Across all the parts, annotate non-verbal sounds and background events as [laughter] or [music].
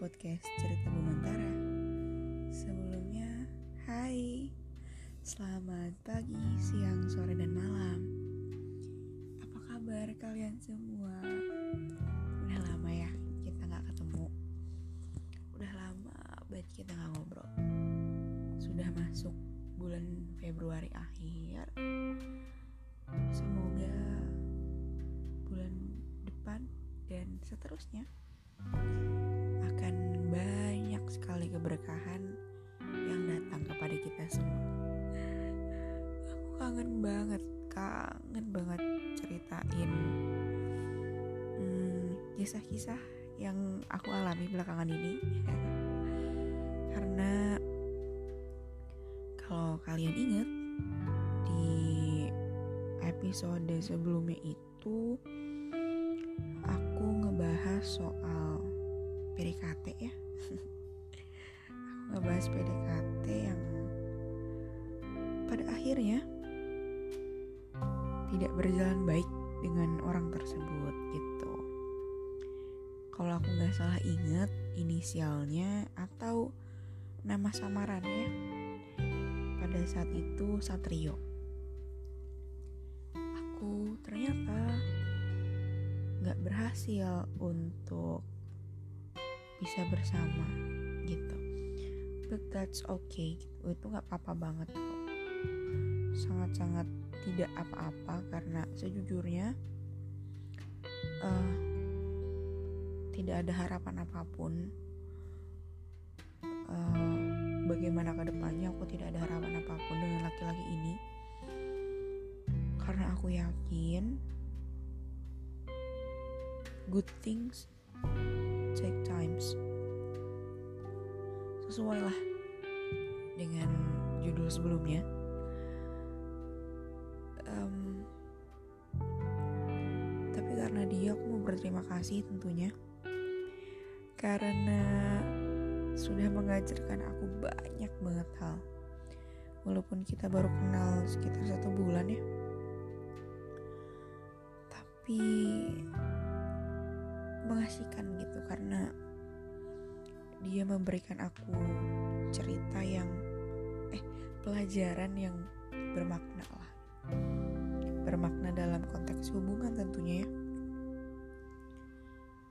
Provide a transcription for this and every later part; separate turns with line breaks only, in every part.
podcast Cerita Bumantara. Sebelumnya, hai, selamat pagi, siang, sore, dan malam. Apa kabar kalian semua? Udah lama ya kita nggak ketemu. Udah lama banget kita nggak ngobrol. Sudah masuk bulan Februari akhir. Semoga bulan depan dan seterusnya akan banyak sekali keberkahan yang datang kepada kita semua. Aku kangen banget, kangen banget ceritain hmm, kisah-kisah yang aku alami belakangan ini. Karena kalau kalian ingat di episode sebelumnya itu aku ngebahas soal PDKT ya. Aku ngebahas PDKT yang pada akhirnya tidak berjalan baik dengan orang tersebut gitu. Kalau aku nggak salah ingat inisialnya atau nama samarannya pada saat itu Satrio. Aku ternyata nggak berhasil untuk bisa bersama gitu. But that's okay. Itu nggak apa-apa banget kok. Sangat-sangat tidak apa-apa karena sejujurnya uh, tidak ada harapan apa pun. Uh, bagaimana ke depannya aku tidak ada harapan apa pun dengan laki-laki ini. Karena aku yakin good things take times. Sesuai lah dengan judul sebelumnya. Um, tapi karena dia aku mau berterima kasih tentunya. Karena sudah mengajarkan aku banyak banget hal. Walaupun kita baru kenal sekitar satu bulan ya. Tapi mengasihkan gitu karena dia memberikan aku cerita yang eh pelajaran yang bermakna lah. Bermakna dalam konteks hubungan tentunya ya.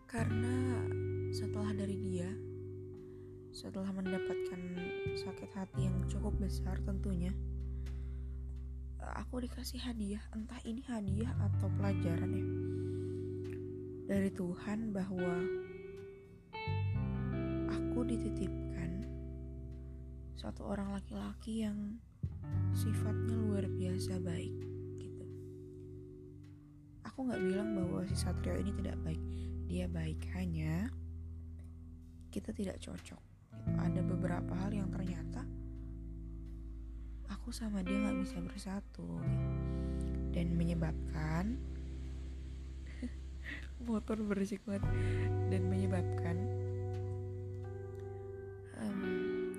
Karena setelah dari dia setelah mendapatkan sakit hati yang cukup besar tentunya aku dikasih hadiah entah ini hadiah atau pelajaran ya dari Tuhan bahwa aku dititipkan satu orang laki-laki yang sifatnya luar biasa baik gitu. Aku nggak bilang bahwa si Satrio ini tidak baik, dia baik hanya kita tidak cocok. Ada beberapa hal yang ternyata aku sama dia nggak bisa bersatu gitu. dan menyebabkan motor berisik banget dan menyebabkan um,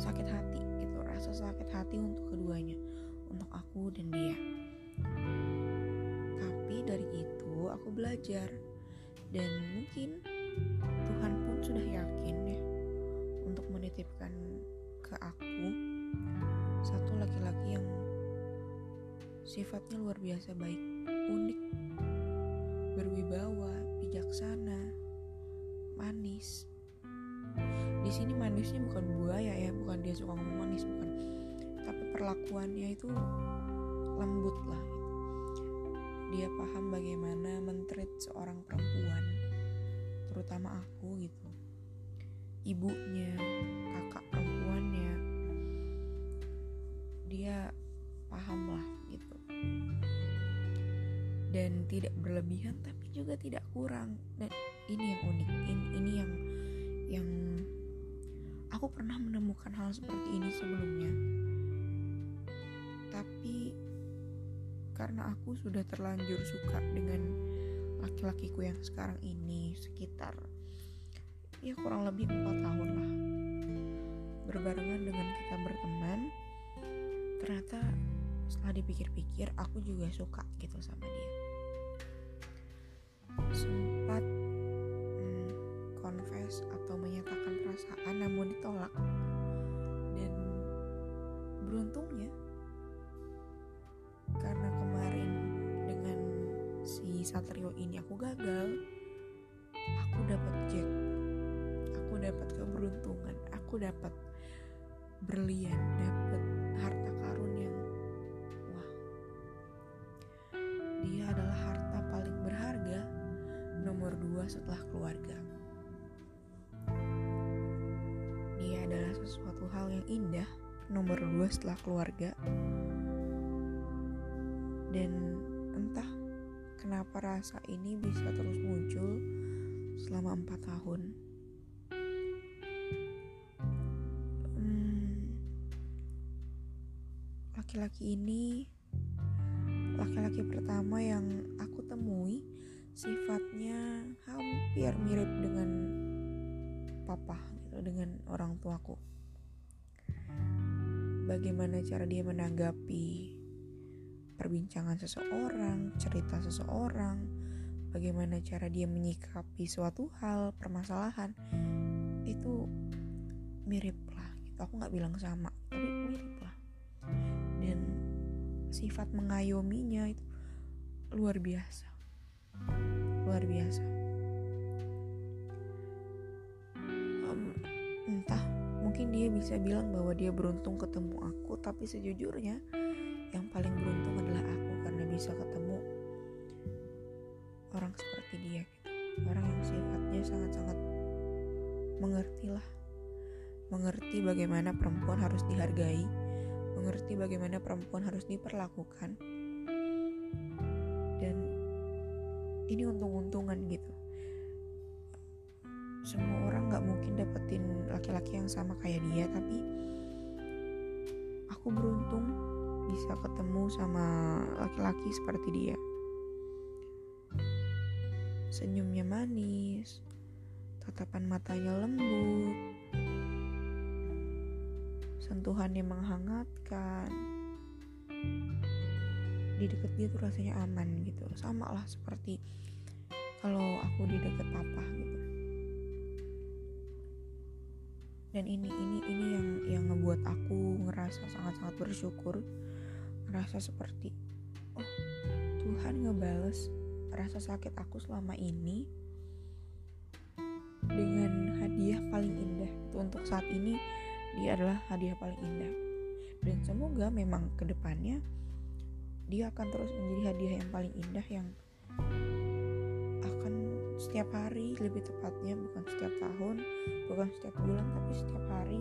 sakit hati gitu rasa sakit hati untuk keduanya untuk aku dan dia. Tapi dari itu aku belajar dan mungkin Tuhan pun sudah yakin ya untuk menitipkan ke aku satu laki-laki yang sifatnya luar biasa baik unik berwibawa, bijaksana, manis. Di sini manisnya bukan buaya ya, bukan dia suka ngomong manis, bukan. Tapi perlakuannya itu lembut lah. Dia paham bagaimana mentreat seorang perempuan, terutama aku gitu. Ibunya, kakak perempuannya, dia paham lah gitu dan tidak berlebihan tapi juga tidak kurang. Dan ini yang unik ini, ini yang yang aku pernah menemukan hal seperti ini sebelumnya. Tapi karena aku sudah terlanjur suka dengan laki-lakiku yang sekarang ini sekitar ya kurang lebih empat tahun lah. Berbarengan dengan kita berteman ternyata setelah dipikir-pikir aku juga suka gitu sama dia. Sempat hmm, confess atau menyatakan perasaan namun ditolak. Dan beruntungnya karena kemarin dengan si Satrio ini aku gagal aku dapat jack aku dapat keberuntungan. Aku dapat berlian. Dapat indah nomor dua setelah keluarga. Dan entah kenapa rasa ini bisa terus muncul selama empat tahun. Hmm, laki-laki hmm, ini laki-laki pertama yang aku temui sifatnya hampir mirip dengan papa gitu dengan orang tuaku bagaimana cara dia menanggapi perbincangan seseorang, cerita seseorang, bagaimana cara dia menyikapi suatu hal, permasalahan, itu mirip lah. Gitu. Aku nggak bilang sama, tapi mirip lah. Dan sifat mengayominya itu luar biasa, luar biasa. Um, entah, mungkin dia bisa bilang bahwa dia beruntung ketemu aku, tapi sejujurnya yang paling beruntung adalah aku karena bisa ketemu orang seperti dia gitu. Orang yang sifatnya sangat-sangat mengerti lah mengerti bagaimana perempuan harus dihargai. Mengerti bagaimana perempuan harus diperlakukan. Dan ini untung-untungan gitu. Semua nggak mungkin dapetin laki-laki yang sama kayak dia tapi aku beruntung bisa ketemu sama laki-laki seperti dia. Senyumnya manis, tatapan matanya lembut, sentuhannya menghangatkan. Di dekat dia tuh rasanya aman gitu, sama lah seperti kalau aku di dekat papa gitu. Dan ini ini ini yang yang ngebuat aku ngerasa sangat-sangat bersyukur. Rasa seperti oh Tuhan ngebales rasa sakit aku selama ini dengan hadiah paling indah. Itu untuk saat ini dia adalah hadiah paling indah. Dan semoga memang ke depannya dia akan terus menjadi hadiah yang paling indah yang akan setiap hari lebih tepatnya bukan setiap tahun bukan setiap bulan tapi setiap hari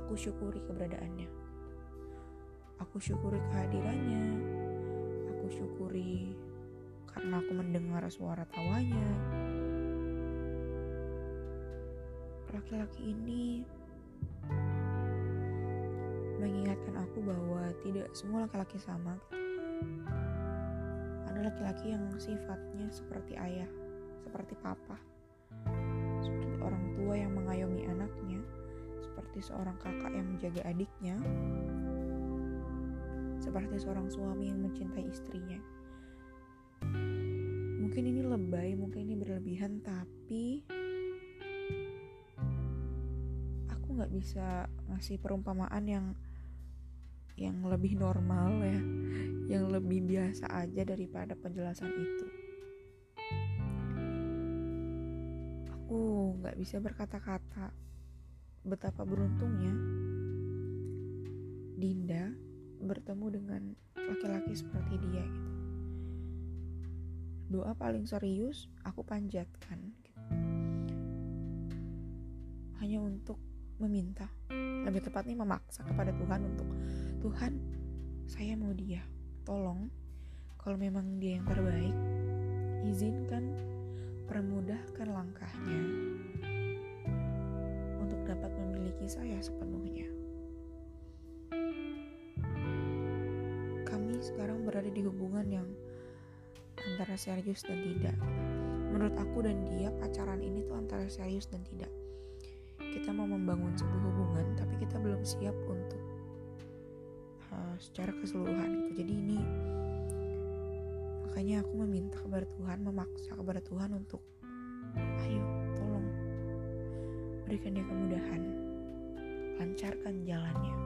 aku syukuri keberadaannya Aku syukuri kehadirannya. Aku syukuri karena aku mendengar suara tawanya. Laki-laki ini mengingatkan aku bahwa tidak semua laki-laki sama. Ada laki-laki yang sifatnya seperti ayah, seperti papa, seperti orang tua yang mengayomi anaknya, seperti seorang kakak yang menjaga adiknya, seperti seorang suami yang mencintai istrinya. Mungkin ini lebay, mungkin ini berlebihan, tapi aku nggak bisa ngasih perumpamaan yang yang lebih normal ya, yang lebih biasa aja daripada penjelasan itu. Aku nggak bisa berkata-kata betapa beruntungnya Dinda bertemu dengan laki-laki seperti dia gitu. Doa paling serius aku panjatkan gitu. Hanya untuk meminta, lebih tepatnya memaksa kepada Tuhan untuk Tuhan, saya mau dia. Tolong kalau memang dia yang terbaik, izinkan permudahkan langkahnya untuk dapat memiliki saya sepenuhnya. sekarang berada di hubungan yang antara serius dan tidak. Menurut aku dan dia pacaran ini tuh antara serius dan tidak. Kita mau membangun sebuah hubungan tapi kita belum siap untuk uh, secara keseluruhan gitu. Jadi ini makanya aku meminta kepada Tuhan, memaksa kepada Tuhan untuk ayo tolong berikan dia kemudahan, lancarkan jalannya,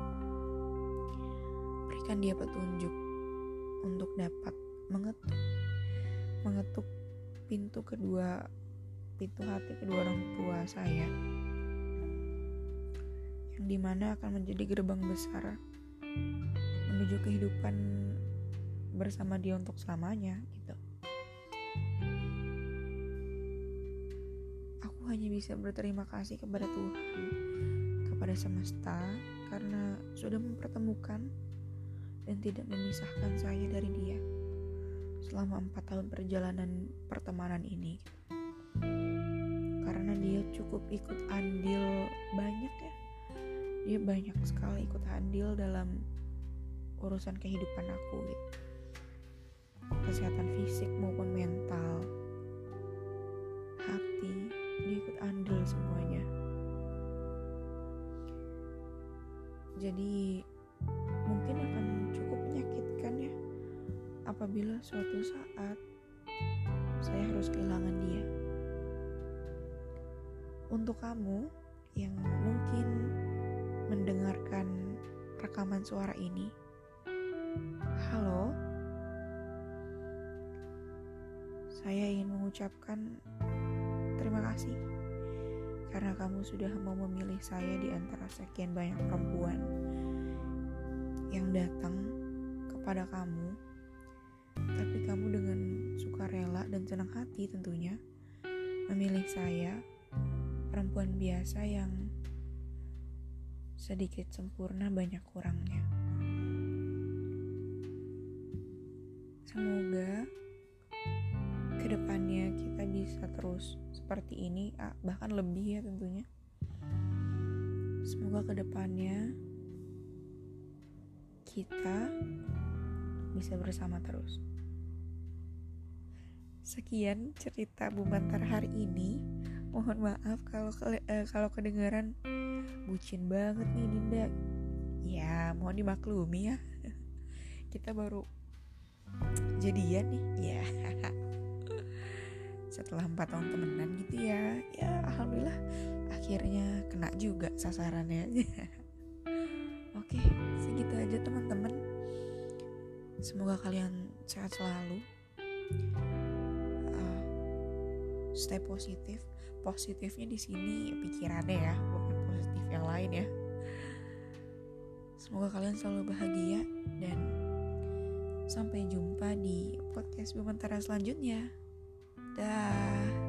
berikan dia petunjuk untuk dapat mengetuk, mengetuk pintu kedua pintu hati kedua orang tua saya yang di mana akan menjadi gerbang besar menuju kehidupan bersama dia untuk selamanya gitu. Aku hanya bisa berterima kasih kepada Tuhan, kepada semesta karena sudah mempertemukan dan tidak memisahkan saya dari dia selama empat tahun perjalanan pertemanan ini. Karena dia cukup ikut andil banyak ya. Dia banyak sekali ikut andil dalam urusan kehidupan aku gitu kesehatan fisik maupun mental hati dia ikut andil semuanya. Jadi mungkin akan cukup menyakitkan ya apabila suatu saat saya harus kehilangan dia. Untuk kamu yang mungkin mendengarkan rekaman suara ini halo Saya ingin mengucapkan terima kasih karena kamu sudah mau memilih saya di antara sekian banyak perempuan yang datang kepada kamu, tapi kamu dengan sukarela dan senang hati tentunya memilih saya, perempuan biasa yang sedikit sempurna banyak kurangnya. Semoga ke depannya kita bisa terus seperti ini bahkan lebih ya tentunya. Semoga ke depannya kita bisa bersama terus. Sekian cerita Bumantar hari ini. Mohon maaf kalau uh, kalau kedengaran bucin banget nih Dinda. Ya mohon dimaklumi ya. [laughs] Kita baru jadian nih. Ya setelah empat tahun temenan gitu ya. Ya alhamdulillah akhirnya kena juga sasarannya. [laughs] Oke segitu aja teman-teman. Semoga kalian sehat selalu. Uh, stay positif. Positifnya di sini pikirannya ya bukan positif yang lain ya. Semoga kalian selalu bahagia dan sampai jumpa di podcast Bumantara selanjutnya. die.